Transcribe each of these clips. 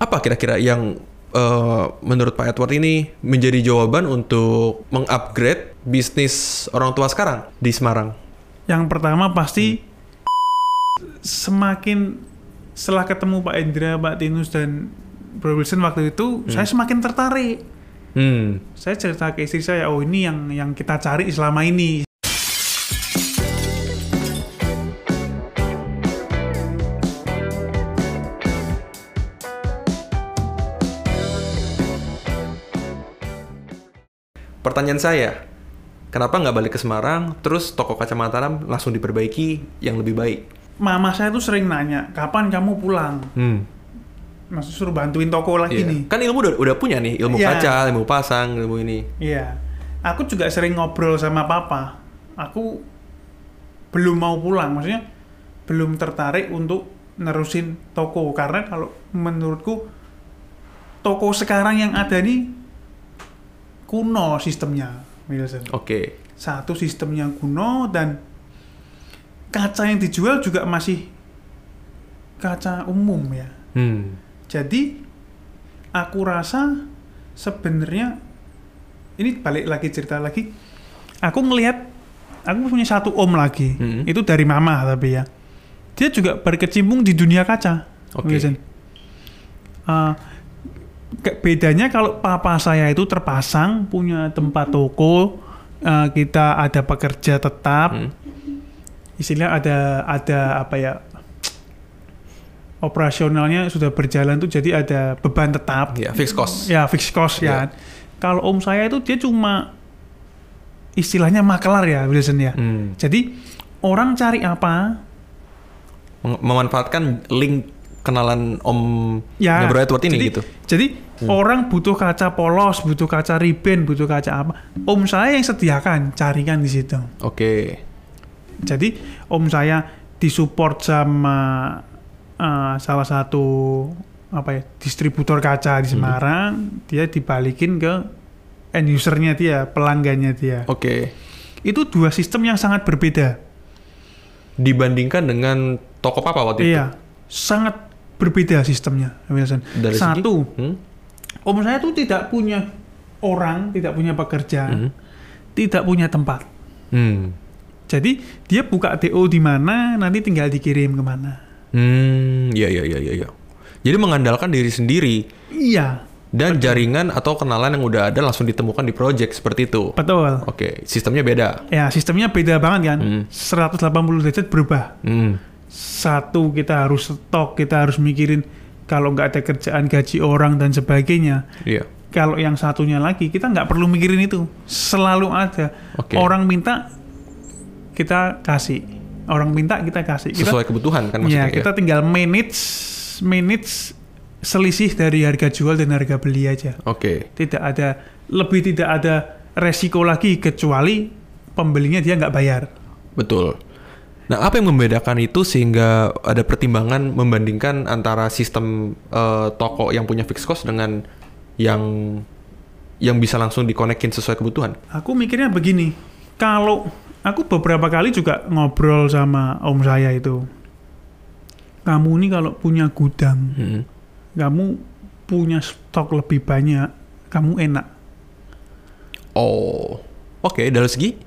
Apa kira-kira yang eh, menurut Pak Edward ini menjadi jawaban untuk mengupgrade bisnis orang tua sekarang di Semarang? Yang pertama pasti semakin setelah ketemu Pak Indra, Pak Tinus dan Bro Wilson waktu itu, saya semakin tertarik. Hmm. Saya cerita ke istri saya, oh ini yang yang kita cari selama ini. Pertanyaan saya, kenapa nggak balik ke Semarang, terus toko kaca Mataram langsung diperbaiki yang lebih baik? Mama saya tuh sering nanya, kapan kamu pulang? Hmm. Maksud suruh bantuin toko lagi Iya. nih. Kan ilmu udah, udah punya nih, ilmu Iya. kaca, ilmu pasang, ilmu ini. Iya. Aku juga sering ngobrol sama papa. Aku belum mau pulang, maksudnya belum tertarik untuk nerusin toko karena kalau menurutku toko sekarang yang ada nih kuno sistemnya, Wilson. Oke. Satu sistemnya kuno dan kaca yang dijual juga masih kaca umum ya. Hmm. Jadi aku rasa sebenarnya ini balik lagi cerita lagi. Aku ngelihat aku punya satu om lagi. Hmm. Itu dari mama tapi ya. Dia juga berkecimpung di dunia kaca. Oke. Wilson. Uh, bedanya kalau papa saya itu terpasang punya tempat toko, uh, kita ada pekerja tetap, Hmm. istilah ada ada apa ya operasionalnya sudah berjalan tuh jadi ada beban tetap Ya, fixed cost. ya fixed cost Iya. ya kalau om saya itu dia cuma istilahnya makelar ya Wilson ya Hmm. jadi orang cari apa Mem- Memanfaatkan link kenalan Om ya Bro Edward ini jadi, gitu. jadi orang butuh kaca polos butuh kaca ribbon butuh kaca apa om saya yang sediakan carikan di situ Oke. Jadi om saya disupport sama uh, salah satu apa ya distributor kaca di Semarang, dia dibalikin ke end usernya dia, pelanggannya dia. Oke. Itu dua sistem yang sangat berbeda. Dibandingkan dengan toko papa waktu itu. Iya, sangat berbeda sistemnya, Wilson. Dari segi- Satu, Hmm? om saya tuh tidak punya orang, tidak punya pekerja, Hmm. tidak punya tempat. Hmm. Jadi dia buka DO di mana, nanti tinggal dikirim ke mana. Hmm, iya iya iya iya. iya. Jadi mengandalkan diri sendiri Iya, dan jaringan atau kenalan yang udah ada langsung ditemukan di project seperti itu. betul. Oke, sistemnya beda. Ya, sistemnya beda banget kan. Hmm. 180 derajat berubah. Hmm. Satu, kita harus stok, kita harus mikirin kalau nggak ada kerjaan gaji orang dan sebagainya. Iya. Kalau yang satunya lagi, kita nggak perlu mikirin itu. Selalu ada. Oke. Orang minta, kita kasih. Orang minta, kita kasih. Kita, Sesuai kebutuhan kan ya, maksudnya. kita tinggal manage, manage selisih dari harga jual dan harga beli aja. Oke. Tidak ada, lebih tidak ada resiko lagi kecuali pembelinya dia nggak bayar. Betul. Nah, apa yang membedakan itu sehingga ada pertimbangan membandingkan antara sistem eh, toko yang punya fixed cost dengan yang yang bisa langsung dikonekin sesuai kebutuhan? Aku mikirnya begini, kalau aku beberapa kali juga ngobrol sama om saya itu, kamu ini kalau punya gudang, Hmm. kamu punya stok lebih banyak, kamu enak. Oh, oke. dari segi?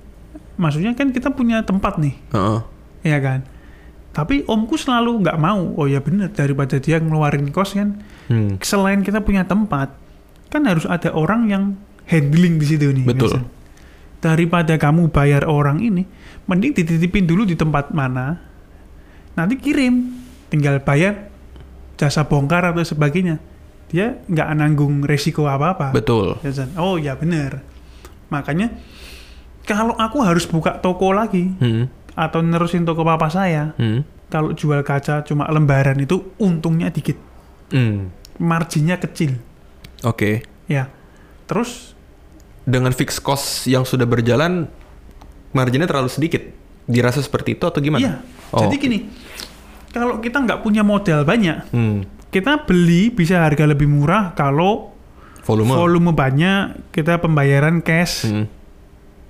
Maksudnya kan kita punya tempat nih, Heeh. Ya kan? Tapi omku selalu nggak mau. Oh ya bener, daripada dia ngeluarin kos kan. Hmm. Selain kita punya tempat, kan harus ada orang yang handling di situ nih. Betul. Daripada kamu bayar orang ini, mending dititipin dulu di tempat mana. Nanti kirim, tinggal bayar jasa bongkar atau sebagainya. Dia nggak nanggung resiko apa-apa. Betul. Ya. Oh ya bener. Makanya kalau aku harus buka toko lagi Hmm. Atau nerusin toko papa saya, Hmm. kalau jual kaca cuma lembaran itu untungnya dikit, Hmm. marginnya kecil. Oke. Ya. Terus Dengan fixed cost yang sudah berjalan, marginnya terlalu sedikit. Dirasa seperti itu atau gimana? iya. Oh, Jadi gini, kalau kita nggak punya modal banyak, Hmm. kita beli bisa harga lebih murah kalau Volume. volume banyak, kita pembayaran cash Hmm.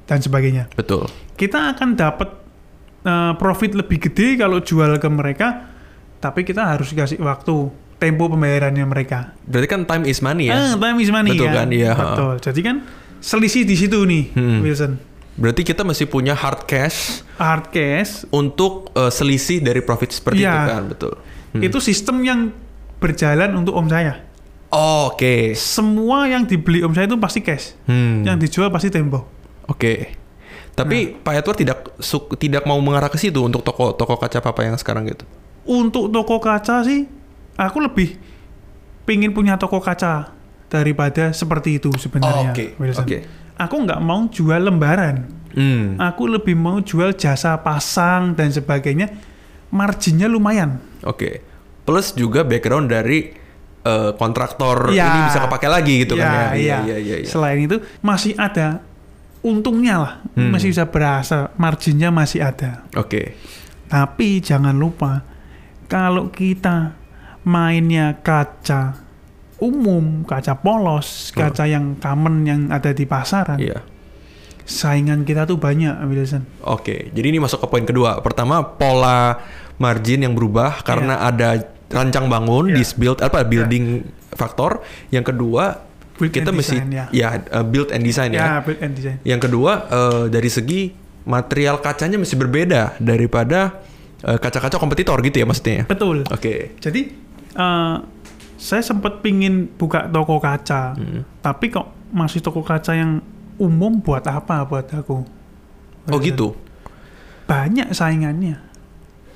dan sebagainya. Betul. Kita akan dapat eh, profit lebih gede kalau jual ke mereka, tapi kita harus kasih waktu tempo pembayarannya mereka. Berarti kan time is money ya. Ah, time is money Betul kan, iya. Betul. Jadi kan selisih di situ nih, Hmm. Wilson. Berarti kita masih punya hard cash Hard cash untuk eh, selisih dari profit seperti Iya. itu kan, betul. Hmm. itu sistem yang berjalan untuk om saya. Oh, Oke. Semua yang dibeli om saya itu pasti cash. Hmm. Yang dijual pasti tempo. Oke. Tapi Pak Edward tidak su- tidak mau mengarah ke situ untuk toko toko kaca papa yang sekarang gitu. Untuk toko kaca sih, aku lebih pingin punya toko kaca daripada seperti itu sebenarnya. Oke, Wilson. oke. Aku nggak mau jual lembaran. Hmm. Aku lebih mau jual jasa pasang dan sebagainya. Marginnya lumayan. Oke. Plus juga background dari eh, kontraktor Iya. ini bisa kepake lagi gitu kan ya. Ya, Iya, iya. iya, iya, iya. Selain itu masih ada untungnya lah, Hmm. masih bisa berasa marginnya masih ada. Oke. Tapi jangan lupa kalau kita mainnya kaca umum, kaca polos, kaca yang common yang ada di pasaran. Iya. saingan kita tuh banyak, Wilson. Oke. Jadi ini masuk ke poin kedua. Pertama, pola margin yang berubah karena ada rancang bangun, Iya. dis build apa building faktor. Yang kedua, Build kita and mesti design, ya. ya eh, build and design ya. Ya, build and design. Yang kedua eh, dari segi material kacanya mesti berbeda daripada eh, kaca-kaca kompetitor gitu ya maksudnya. Betul. Oke. Jadi eh, saya sempat pingin buka toko kaca, Hmm. tapi kok masih toko kaca yang umum buat apa buat aku? Oh gitu. Banyak saingannya.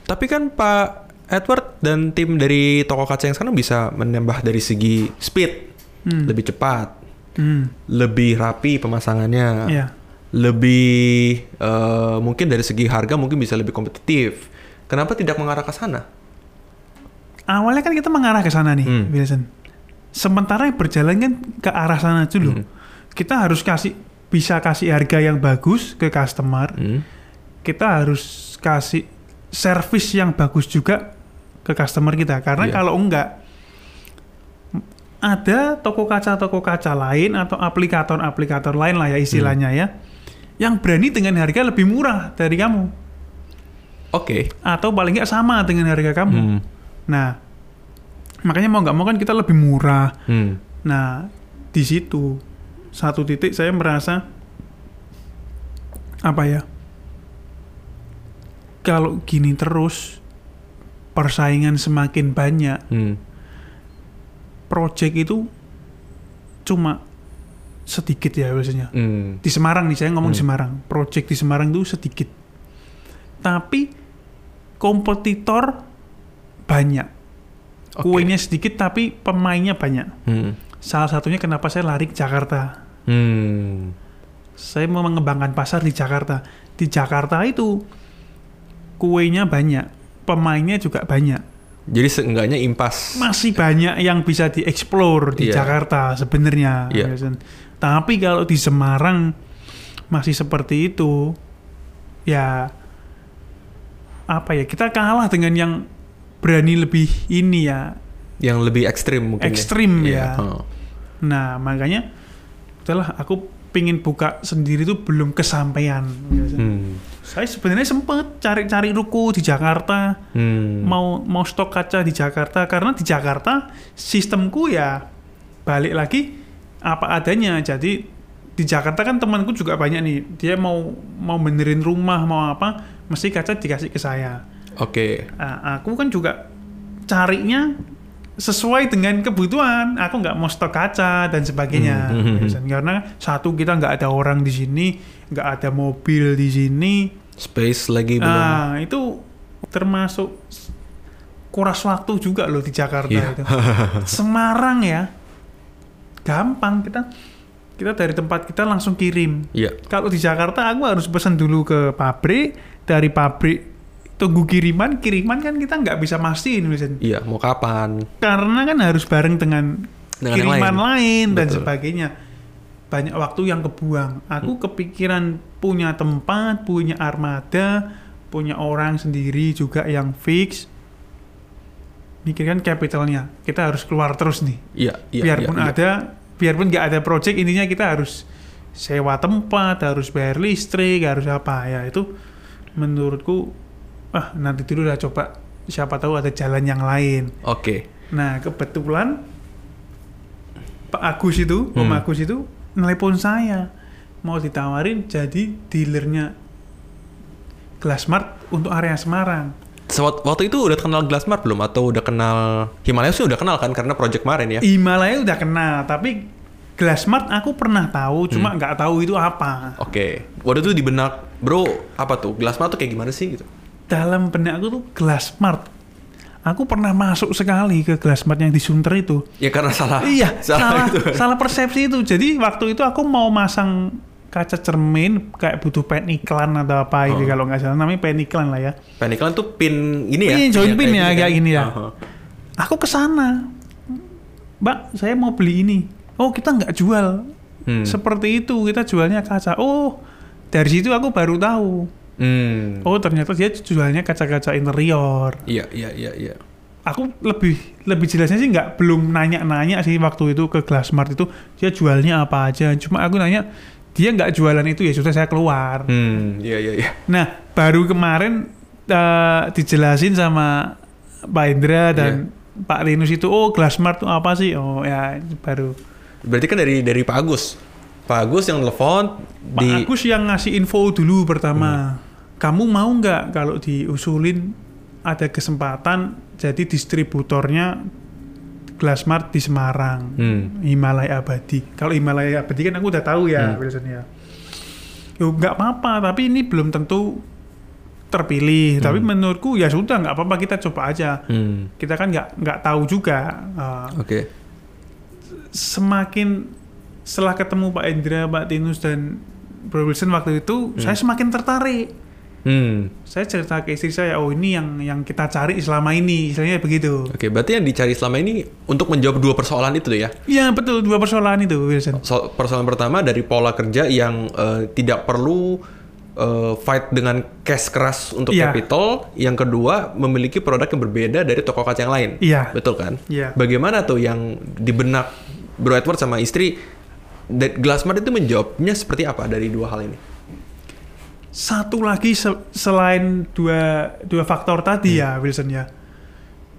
Tapi kan Pak Edward dan tim dari toko kaca yang sekarang bisa menambah dari segi speed, Hmm. lebih cepat, Hmm. lebih rapi pemasangannya, Ya. lebih eh, mungkin dari segi harga mungkin bisa lebih kompetitif. Kenapa tidak mengarah ke sana? Awalnya kan kita mengarah ke sana nih, Hmm. Wilson. Sementara yang berjalan kan ke arah sana dulu. Hmm. Kita harus kasih bisa kasih harga yang bagus ke customer. Hmm. Kita harus kasih service yang bagus juga ke customer kita. Karena Iya. kalau enggak ada toko kaca-toko kaca lain atau aplikator-aplikator lain lah ya istilahnya ya yang berani dengan harga lebih murah dari kamu Oke. atau paling nggak sama dengan harga kamu. Hmm. Nah, makanya mau nggak mau kan kita lebih murah. Hmm. Nah, di situ satu titik saya merasa apa ya? Kalau gini terus persaingan semakin banyak, Hmm. Project itu cuma sedikit ya biasanya. Hmm. Di Semarang nih saya ngomong di Hmm. Semarang, project di Semarang itu sedikit. Tapi kompetitor banyak. Oke. Kuenya sedikit tapi pemainnya banyak. Hmm. Salah satunya kenapa saya lari ke Jakarta. Hmm. Saya mau mengembangkan pasar di Jakarta. Di Jakarta itu kuenya banyak, pemainnya juga banyak. Jadi seenggaknya impas. Masih banyak yang bisa dieksplor di Iya. Jakarta sebenarnya. Iya. Wilson. Tapi kalau di Semarang masih seperti itu, ya apa ya kita kalah dengan yang berani lebih ini ya. yang lebih ekstrim mungkin. Ekstrim Iya. ya. Oh. Nah makanya, udahlah aku pingin buka sendiri tuh belum kesampaian. Wilson. Hmm. Saya sebenarnya sempet cari-cari ruko di Jakarta, Hmm. mau mau stok kaca di Jakarta karena di Jakarta sistemku ya balik lagi apa adanya. Jadi di Jakarta kan temanku juga banyak nih. Dia mau mau benerin rumah mau apa, mesti kaca dikasih ke saya. Oke. Nah, aku kan juga carinya sesuai dengan kebutuhan. Aku nggak mau stok kaca dan sebagainya. Hmm. Karena satu kita nggak ada orang di sini, nggak ada mobil di sini. Space lagi belum. Ah, itu termasuk kuras waktu juga loh di Jakarta Iya. itu. Semarang ya. Gampang kita kita dari tempat kita langsung kirim. Iya. Kalau di Jakarta aku harus pesan dulu ke pabrik, dari pabrik tunggu kiriman, kiriman kan kita nggak bisa mastiin Wilson. Iya. Mau kapan? Karena kan harus bareng dengan, Dengan kiriman lain. lain, dan Betul. sebagainya. Banyak waktu yang kebuang. Aku kepikiran punya tempat, punya armada, punya orang sendiri juga yang fix. Mikirkan capitalnya. Kita harus keluar terus nih. Iya. Iya. biarpun iya, iya. ada, biarpun nggak ada project, intinya kita harus sewa tempat, harus bayar listrik, harus apa ya itu menurutku ah nanti dulu lah coba siapa tahu ada jalan yang lain. Oke. Nah, kebetulan Pak Agus itu, Om Hmm. Agus itu nelpon saya mau ditawarin jadi dealernya Glassmart untuk area Semarang. Waktu itu udah kenal Glassmart belum atau udah kenal Himalaya sih udah kenal kan karena project kemarin ya. Himalaya udah kenal, tapi Glassmart aku pernah tahu, cuma Hmm. nggak tahu itu apa. Oke. Waktu itu di benak, bro, apa tuh? Glassmart tuh kayak gimana sih gitu? Dalam benak aku tuh Glassmart. Aku pernah masuk sekali ke Glassmart yang di Sunter itu. Ya karena salah. iya, salah, itu. salah persepsi itu. Jadi waktu itu aku mau masang kaca cermin kayak butuh pen iklan atau apa ini Oh. kalau nggak salah namanya pen iklan lah ya. Peniklan tuh pin ini ya? Iya, join pin ya, kayak gini ya. Aha. Aku ke sana. Mbak, saya mau beli ini. Oh, kita nggak jual. Hmm. Seperti itu, kita jualnya kaca. Oh, dari situ aku baru tahu. Hmm. Oh, ternyata dia jualnya kaca-kaca interior. Iya, iya, iya, iya. Aku lebih lebih jelasnya sih nggak belum nanya-nanya sih waktu itu ke Glassmart itu dia jualnya apa aja. Cuma aku nanya dia nggak jualan itu ya sudah saya keluar. Hmm, iya, iya, iya. Nah, baru kemarin eh, dijelasin sama Pak Indra dan Pak Linus itu, oh Glassmart itu apa sih? Oh ya baru Berarti kan dari dari Pak Agus. Pak Agus yang telepon Pak di Agus yang ngasih info dulu pertama. Kamu mau nggak kalau diusulin ada kesempatan jadi distributornya Glassmart di Semarang, Hmm. Himalaya Abadi. Kalau Himalaya Abadi kan aku udah tahu ya, Hmm. Wilson ya. Yo nggak apa-apa, tapi ini belum tentu terpilih. Tapi Hmm. menurutku ya sudah nggak apa-apa kita coba aja. Hmm. Kita kan nggak nggak tahu juga. Uh, Oke. semakin setelah ketemu Pak Indra, Pak Tinus dan Bro Wilson waktu itu, saya semakin tertarik. Hmm. Saya cerita ke istri saya, oh ini yang yang kita cari selama ini, istilahnya begitu. Oke, berarti yang dicari selama ini untuk menjawab dua persoalan itu ya. Iya betul, dua persoalan itu Wilson. So, persoalan pertama dari pola kerja yang eh, tidak perlu eh, fight dengan cash keras untuk Iya. capital. Yang kedua, memiliki produk yang berbeda dari toko kaca yang lain. Iya. Betul kan? Iya. Bagaimana tuh yang di benak Bro Edward sama istri Glassmart itu menjawabnya seperti apa dari dua hal ini? Satu lagi se- selain dua dua faktor tadi ya Wilson ya.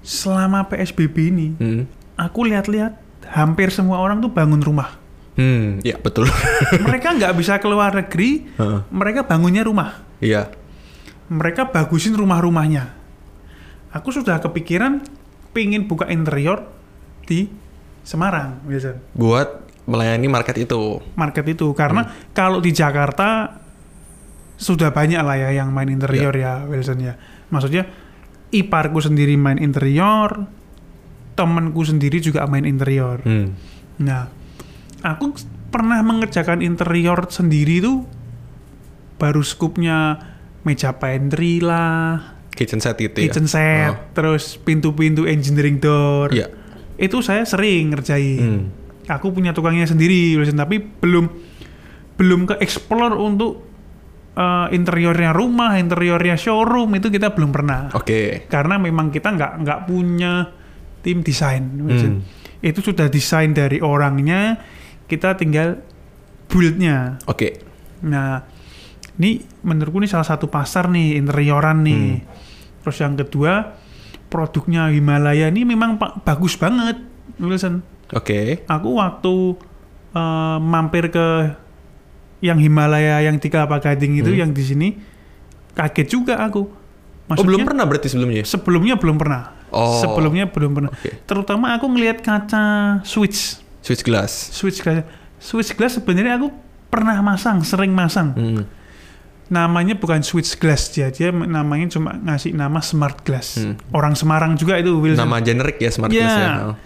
Selama PSBB ini, Hmm. aku lihat-lihat hampir semua orang tuh bangun rumah. Hmm, ya betul. Mereka nggak bisa keluar negeri, Heeh. mereka bangunnya rumah. Iya. mereka bagusin rumah-rumahnya. Aku sudah kepikiran pingin buka interior di Semarang, Wilson. Buat melayani market itu. Market itu karena Hmm. kalau di Jakarta sudah banyak lah ya yang main interior Iya. ya, Wilson ya. Maksudnya iparku sendiri main interior, temanku sendiri juga main interior. Hmm. Nah, aku pernah mengerjakan interior sendiri tuh baru skupnya meja pantry lah, Kitchen set itu kitchen ya. set, Oh. terus pintu-pintu engineering door. Iya. Itu saya sering ngerjain. Hmm. Aku punya tukangnya sendiri, Wilson, tapi belum belum ke explore untuk eh, interiornya rumah, interiornya showroom itu kita belum pernah. Oke. Karena memang kita nggak nggak punya tim desain. Hmm. Itu sudah desain dari orangnya, kita tinggal build-nya. Oke. Nah, ini menurutku ini salah satu pasar nih interioran nih. Hmm. Terus yang kedua produknya Himalaya ini memang bagus banget, Wilson. Oke. Aku waktu eh, mampir ke yang Himalaya yang di Kelapa Gading itu Hmm. yang di sini kaget juga aku. oh belum pernah berarti sebelumnya? Sebelumnya belum pernah. Oh. Sebelumnya belum pernah. Oke. Terutama aku ngelihat kaca switch, Switch glass. switch glass. Switch glass sebenarnya aku pernah masang, sering masang. Hmm. namanya bukan switch glass dia dia namanya cuma ngasih nama smart glass Hmm. orang Semarang juga itu Wilson Nama generik ya smart Iya. glass ya. Oh.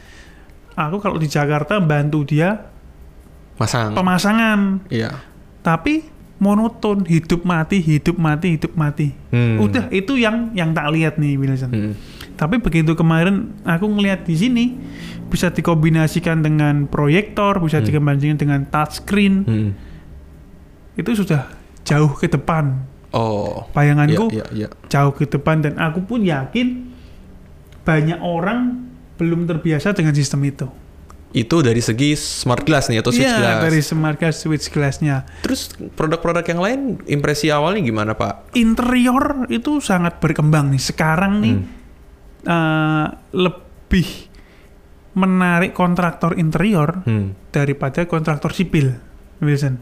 aku kalau di Jakarta bantu dia Masang. pemasangan Iya. Tapi monoton hidup mati hidup mati hidup mati Hmm. udah itu yang yang tak lihat nih Wilson Hmm. tapi begitu kemarin aku ngelihat di sini bisa dikombinasikan dengan proyektor bisa Hmm. dikombinasikan dengan touchscreen Hmm. itu sudah jauh ke depan Oh. bayanganku Iya, iya, iya. jauh ke depan dan aku pun yakin banyak orang belum terbiasa dengan sistem itu. Itu dari segi smart glass nih atau switch Iya, glass. dari smart glass switch glassnya. Terus produk-produk yang lain impresi awalnya gimana Pak? Interior itu sangat berkembang nih. Sekarang nih Hmm. eh, lebih menarik kontraktor interior Hmm. daripada kontraktor sipil, Wilson.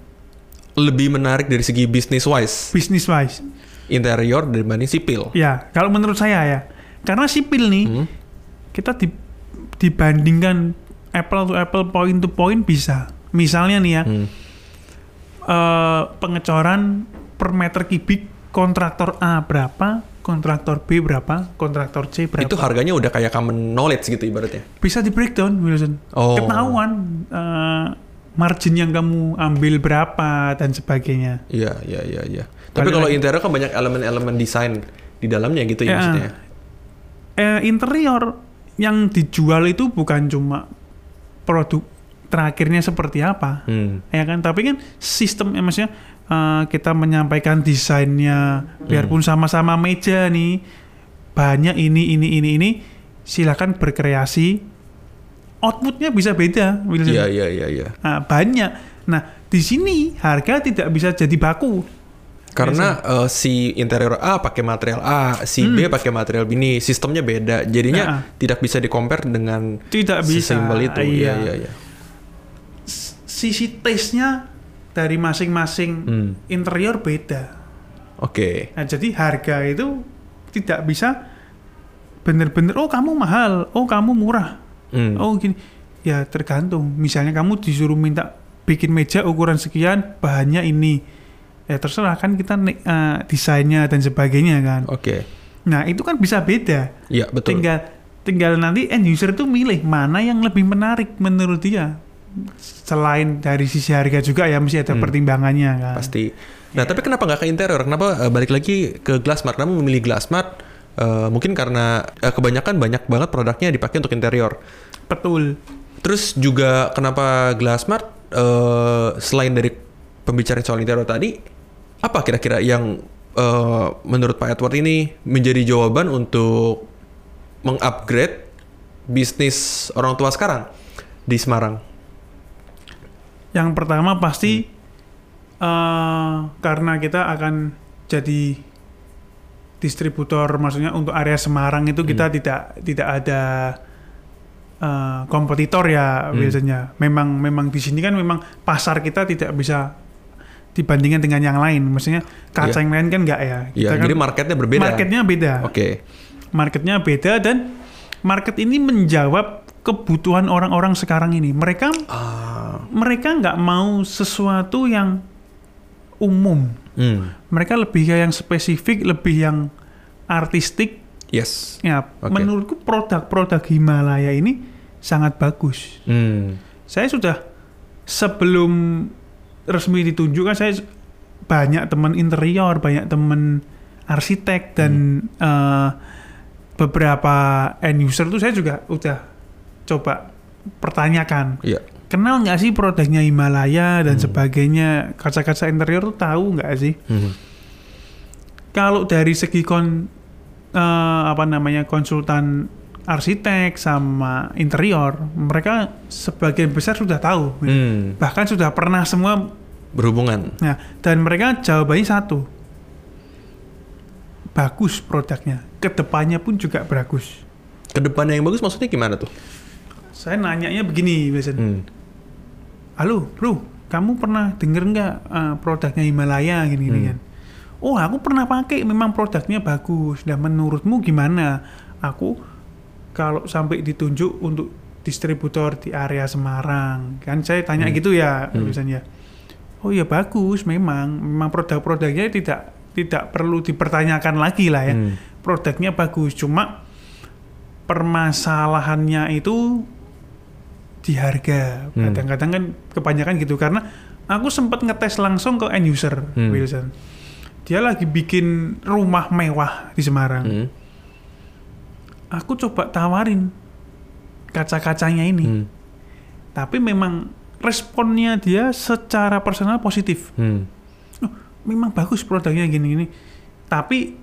Lebih menarik dari segi business wise Business wise. interior dibanding sipil. Ya, kalau menurut saya ya. Karena sipil nih, Hmm. kita di- dibandingkan apple to apple, point to point bisa. Misalnya nih ya, Hmm. eh, pengecoran per meter kubik kontraktor A berapa, kontraktor B berapa, kontraktor C berapa. Itu harganya udah kayak common knowledge gitu ibaratnya. bisa di breakdown, Wilson. Oh. Ketahuan eh, margin yang kamu ambil berapa dan sebagainya. Iya, iya, iya, iya. Tapi kalau interior kan banyak elemen-elemen desain di dalamnya gitu ya, Ya. maksudnya. Eh, interior yang dijual itu bukan cuma produk terakhirnya seperti apa, Hmm. ya kan? Tapi kan sistem, ya maksudnya eh, kita menyampaikan desainnya, biarpun sama-sama meja nih, banyak ini, ini, ini, ini, silakan berkreasi. Outputnya bisa beda. Iya, iya, iya, iya. Nah, banyak. Nah, di sini harga tidak bisa jadi baku. Karena eh, si interior A pakai material A, si B pakai material B ini sistemnya beda. Jadinya Hmm. Nah. tidak bisa di-compare dengan Tidak bisa. sesimpel itu. Iya, Iya. iya, iya. Sisi taste-nya dari masing-masing Hmm. interior beda. Oke. Nah, jadi harga itu tidak bisa bener-bener oh kamu mahal, oh kamu murah, Hmm. oh gini. Ya tergantung. Misalnya kamu disuruh minta bikin meja ukuran sekian, bahannya ini. Ya terserah kan kita eh, desainnya dan sebagainya kan. Oke. Nah, itu kan bisa beda. Iya, betul. Tinggal tinggal nanti end user itu milih mana yang lebih menarik menurut dia. Selain dari sisi harga juga ya mesti ada Hmm. pertimbangannya kan. Pasti. Nah, tapi kenapa nggak ke interior? Kenapa eh, balik lagi ke Glassmart? Kenapa memilih Glassmart? Eh, mungkin karena eh, kebanyakan banyak banget produknya dipakai untuk interior. Betul. Terus juga kenapa Glassmart eh, selain dari pembicaraan soal interior tadi, apa kira-kira yang eh, menurut Pak Edward ini menjadi jawaban untuk mengupgrade bisnis orang tua sekarang di Semarang? Yang pertama pasti eh, karena kita akan jadi distributor, maksudnya untuk area Semarang itu kita tidak tidak ada eh, kompetitor ya Hmm. biasanya. Memang memang di sini kan memang pasar kita tidak bisa dibandingkan dengan yang lain. Maksudnya kaca Iya. yang lain kan enggak ya. Iya, Kita kan jadi marketnya berbeda. marketnya beda. Oke. Marketnya beda dan market ini menjawab kebutuhan orang-orang sekarang ini. Mereka Ah, mereka nggak mau sesuatu yang umum. hmm, Mereka lebih kayak yang spesifik, lebih yang artistik. yes. Ya, Oke. menurutku produk-produk Himalaya ini sangat bagus. Hmm, Saya sudah sebelum resmi ditunjuk kan saya banyak teman interior, banyak teman arsitek dan eh, beberapa end user tuh saya juga udah coba pertanyakan iya. kenal nggak sih produknya Himalaya dan Hmm. sebagainya? Kaca-kaca interior tuh tahu nggak sih? Hmm, kalau dari segi kon eh, apa namanya konsultan arsitek sama interior mereka sebagian besar sudah tahu. Hmm, bahkan sudah pernah semua berhubungan. nah dan mereka jawabannya satu bagus produknya ke depannya pun juga bagus Ke depannya yang bagus maksudnya gimana tuh? saya nanyanya begini biasanya Hmm, halo bro kamu pernah denger nggak eh, produknya Himalaya gini gini Hmm. kan oh aku pernah pakai memang produknya bagus dan menurutmu gimana aku kalau sampai ditunjuk untuk distributor di area Semarang kan saya tanya Hmm. gitu ya Hmm. biasanya oh ya bagus memang. Memang produk-produknya tidak tidak perlu dipertanyakan lagi lah ya. Hmm, produknya bagus cuma permasalahannya itu di harga. Hmm. kadang-kadang kan kebanyakan gitu karena aku sempat ngetes langsung ke end user Hmm. Wilson. Dia lagi bikin rumah mewah di Semarang. Hmm, aku coba tawarin kaca-kacanya ini. Hmm, tapi memang responnya dia secara personal positif hmm. memang bagus produknya gini-gini tapi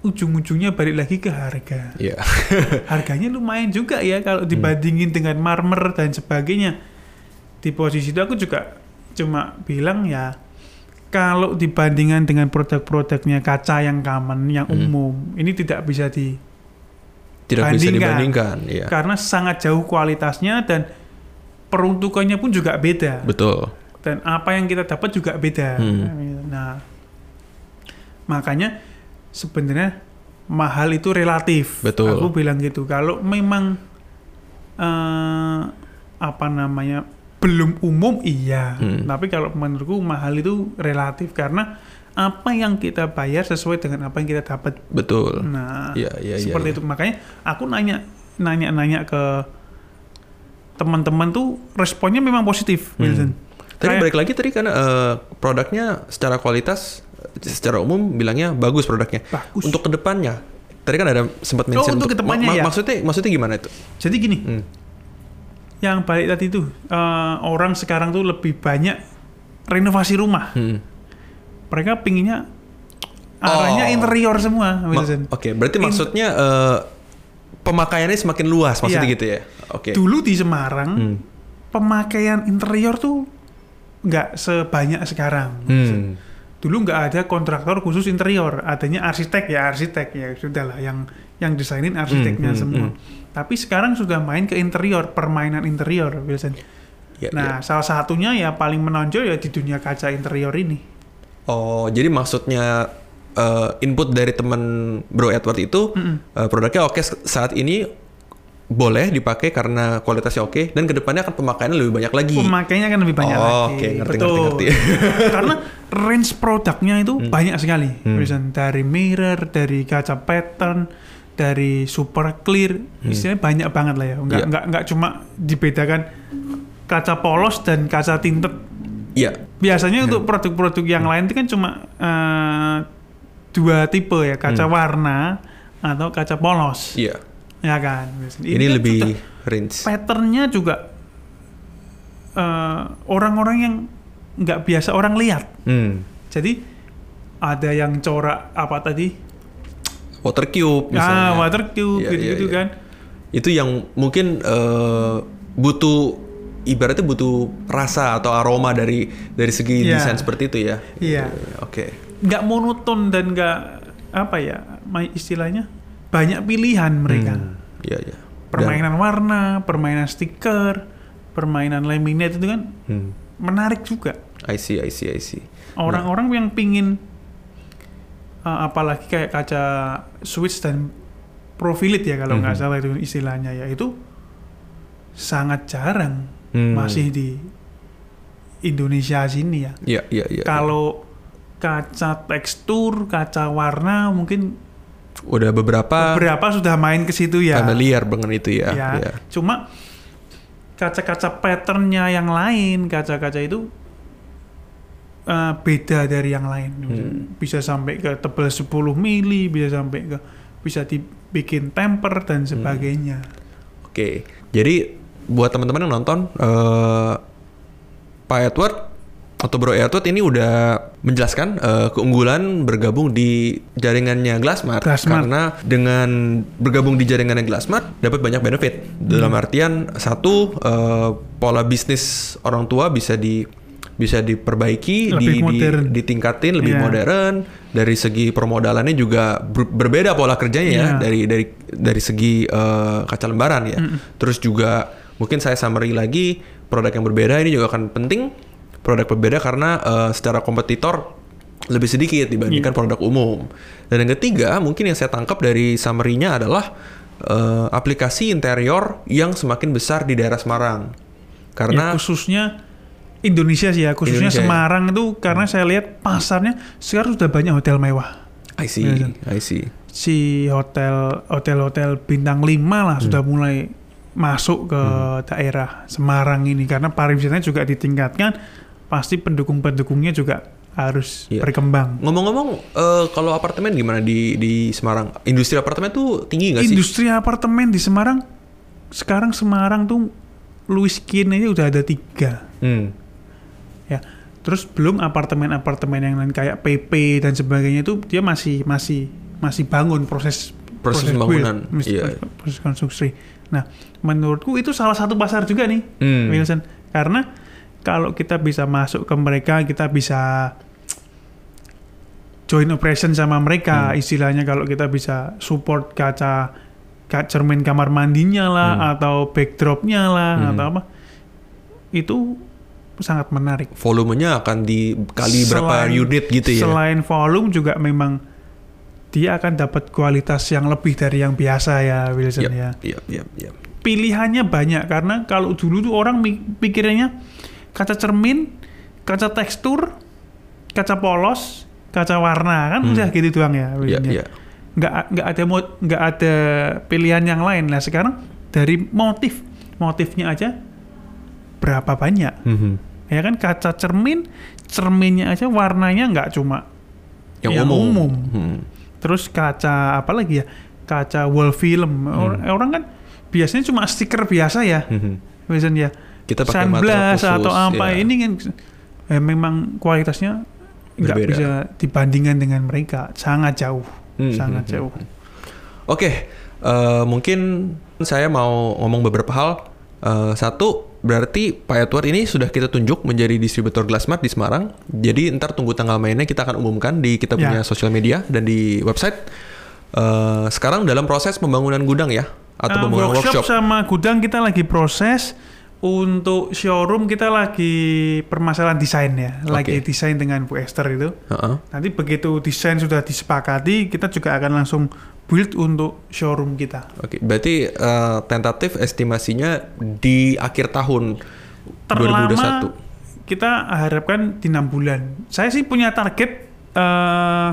ujung-ujungnya balik lagi ke harga Iya. harganya lumayan juga ya kalau dibandingin dengan marmer dan sebagainya. Di posisi itu aku juga cuma bilang ya kalau dibandingkan dengan produk-produknya kaca yang common, yang Hmm. umum, ini tidak bisa di Tidak bisa bandingkan. dibandingkan, ya. karena sangat jauh kualitasnya dan peruntukannya pun juga beda Betul. dan apa yang kita dapat juga beda. Hmm. Nah, makanya sebenarnya mahal itu relatif. Betul. Aku bilang gitu. Kalau memang eh, apa namanya belum umum iya, Hmm. tapi kalau menurutku mahal itu relatif karena apa yang kita bayar sesuai dengan apa yang kita dapat. Betul. Nah, iya, iya, seperti iya. itu. Makanya aku nanya nanya-nanya ke teman-teman tuh responnya memang positif, Hmm. Wilson. Tadi Kayak- balik lagi tadi karena eh, produknya secara kualitas secara umum bilangnya bagus produknya. Bagus. Untuk ke depannya, tadi kan ada sempat mention untuk ke depannya ya. Maksudnya maksudnya gimana itu? Jadi gini, Hmm. yang balik tadi tuh eh, orang sekarang tuh lebih banyak renovasi rumah. Hmm. Mereka pinginnya arahnya Oh. interior semua, Ma- Wilson. Oke, berarti In- maksudnya eh, pemakaiannya semakin luas maksudnya Iya. gitu ya? Oke. Dulu di Semarang Hmm. pemakaian interior tuh nggak sebanyak sekarang. Hmm. Dulu nggak ada kontraktor khusus interior, adanya arsitek ya arsitek ya sudahlah yang yang desainin arsiteknya Hmm, hmm, semua. hmm. Tapi sekarang sudah main ke interior, permainan interior, Wilson. Ya, Nah, ya. salah satunya ya paling menonjol ya di dunia kaca interior ini. Oh, jadi maksudnya eh, input dari teman Bro Edward itu Mm-mm. eh, produknya oke saat ini boleh dipakai karena kualitasnya oke dan ke depannya akan pemakaiannya lebih banyak lagi. Pemakainya kan lebih banyak Oh, lagi. oke, ngerti, Betul. ngerti, ngerti. Karena range produknya itu banyak sekali. Hmm. Dari mirror, dari kaca pattern, dari super clear, istilahnya banyak banget lah ya. Enggak Hmm. Iya. enggak enggak cuma dibedakan kaca polos dan kaca tinted. Iya. Biasanya untuk produk-produk yang lain itu kan cuma eh, dua tipe ya, kaca Hmm. warna atau kaca polos. Iya. Ya kan? Biasanya. Ini, kan lebih range. patternnya juga eh, orang-orang yang nggak biasa orang lihat. Hmm. Jadi ada yang corak apa tadi? Water cube misalnya. Ah, water cube Iya, gitu-gitu iya, iya. kan. Itu yang mungkin eh, butuh ibaratnya butuh rasa atau aroma dari dari segi Iya. desain seperti itu ya. Iya. Oke. Nggak monoton dan nggak apa ya istilahnya banyak pilihan mereka. Hmm. Iya, iya. Permainan warna, permainan stiker, permainan laminate itu kan Dan- hmm. menarik juga. I see, I see, I see. Orang-orang yang pingin uh, apalagi kayak kaca switch dan profilit ya kalau nggak Mhm. salah itu istilahnya ya itu sangat jarang Hmm. masih di Indonesia sini ya. Iya, iya, iya. Kalau kaca tekstur, kaca warna mungkin udah beberapa beberapa sudah main ke situ ya. familiar dengan itu ya. ya. Iya. Cuma kaca-kaca patternnya yang lain, kaca-kaca itu eh, beda dari yang lain. Hmm. Bisa sampai ke tebal 10 mili, bisa sampai ke bisa dibikin temper dan Hmm. sebagainya. Oke. Jadi buat teman-teman yang nonton eh Pak Edward atau Bro Edward ini udah menjelaskan eh, keunggulan bergabung di jaringannya Glassmart Glassmart. karena dengan bergabung di jaringannya Glassmart dapat banyak benefit dalam Hmm. artian satu eh, pola bisnis orang tua bisa di bisa diperbaiki Lebih di, di- ditingkatin lebih Iya. modern dari segi permodalannya juga ber- berbeda pola kerjanya ya Iya. dari dari dari segi eh, kaca lembaran ya Mm-mm. terus juga mungkin saya summary lagi produk yang berbeda ini juga akan penting produk berbeda karena eh, secara kompetitor lebih sedikit dibandingkan Iya. produk umum dan yang ketiga mungkin yang saya tangkap dari summary-nya adalah eh, aplikasi interior yang semakin besar di daerah Semarang Ya, karena khususnya Indonesia sih ya, khususnya Indonesia ya. Semarang itu karena saya lihat pasarnya sekarang sudah banyak hotel mewah. I see Iya, I see si hotel hotel-hotel bintang 5 lah sudah Hmm. mulai masuk ke daerah Semarang ini karena pariwisatanya juga ditingkatkan pasti pendukung-pendukungnya juga harus Iya. berkembang. ngomong-ngomong eh, kalau apartemen gimana di di Semarang industri apartemen tuh tinggi nggak sih Industri apartemen di Semarang sekarang Semarang tuh Louis Kin ini udah ada tiga hmm. ya. Terus belum apartemen-apartemen yang lain kayak PP dan sebagainya itu dia masih masih masih bangun proses Proses build, pembangunan, mis- iya. proses konstruksi. Nah, menurutku itu salah satu pasar juga nih, Hmm. Wilson. Karena kalau kita bisa masuk ke mereka, kita bisa join operation sama mereka. Hmm. Istilahnya kalau kita bisa support kaca ka- cermin kamar mandinya lah Hmm. atau backdropnya lah Hmm. atau apa itu sangat menarik Volumenya akan dikali berapa unit gitu ya. selain volume juga memang dia akan dapat kualitas yang lebih dari yang biasa ya Wilson Yap, ya yap, yap, yap. pilihannya banyak karena kalau dulu tuh orang mi- pikirnya kaca cermin, kaca tekstur, kaca polos, kaca warna kan Hmm. udah gitu doang ya. Iya, ya. iya. Nggak nggak ada mo- nggak ada pilihan yang lain. Nah sekarang dari motif motifnya aja berapa banyak Mhm. ya kan kaca cermin cerminnya aja warnanya nggak cuma Yang, Yang umum. umum. Hmm. terus kaca apa lagi ya kaca wall film Hmm. orang kan biasanya cuma stiker biasa ya Mhm. Wilson ya Kita pakai sunblast khusus. atau apa ya. ini kan eh, memang kualitasnya nggak bisa dibandingkan dengan mereka sangat jauh Hmm, sangat hmm, jauh Oke, eh, mungkin saya mau ngomong beberapa hal. Eh, satu, berarti Pak Edward ini sudah kita tunjuk menjadi distributor Glassmart di Semarang. Jadi ntar tunggu tanggal mainnya kita akan umumkan di kita punya Ya. sosial media dan di website. Eh, sekarang dalam proses pembangunan gudang ya atau Eh, pembangunan workshop, workshop. sama gudang kita lagi proses untuk showroom kita lagi permasalahan desain ya lagi Oke. desain dengan Bu Esther itu Heeh. nanti begitu desain sudah disepakati kita juga akan langsung build untuk showroom kita Oke, berarti eh, tentatif estimasinya di akhir tahun terlama 2021. kita harapkan di enam bulan. Saya sih punya target eh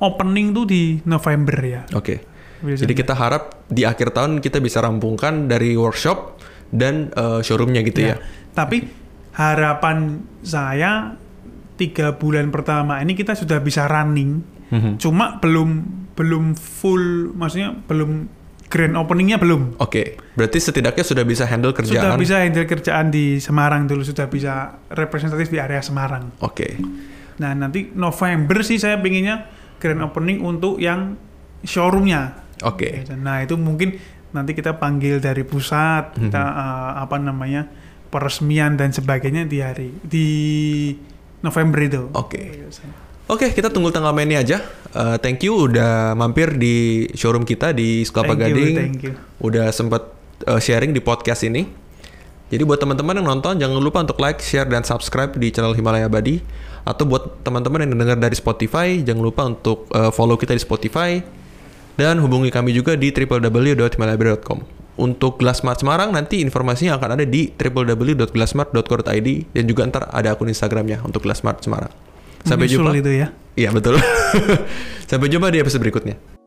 opening tuh di November ya. Oke. Biasanya. Jadi kita harap di akhir tahun kita bisa rampungkan dari workshop dan eh, showroomnya gitu ya. Tapi harapan saya tiga bulan pertama ini kita sudah bisa running. Mhm. Cuma belum belum full, maksudnya belum grand openingnya belum. Oke, berarti setidaknya sudah bisa handle Sudah kerjaan. bisa handle kerjaan di Semarang dulu, sudah bisa representatif di area Semarang. Oke, Nah nanti November sih saya pinginnya grand opening untuk yang showroomnya. oke, Nah itu mungkin nanti kita panggil dari pusat, kita Mhm. eh, apa namanya peresmian dan sebagainya di hari di November itu. Oke. oke. Kita tunggu tanggal mainnya aja. Eh, thank you udah mampir di showroom kita di Kelapa Thank you, Gading. thank you. Udah sempat eh, sharing di podcast ini. Jadi buat teman-teman yang nonton jangan lupa untuk like, share dan subscribe di channel Himalaya Badi. Atau buat teman-teman yang dengar dari Spotify jangan lupa untuk eh, follow kita di Spotify dan hubungi kami juga di www.himalayabadi.com. Untuk Glassmart Semarang nanti informasinya akan ada di www.glassmart.co.id dan juga ntar ada akun Instagramnya untuk Glassmart Semarang. Sampai Menyusul jumpa. itu ya. Iya betul. Sampai jumpa di episode berikutnya.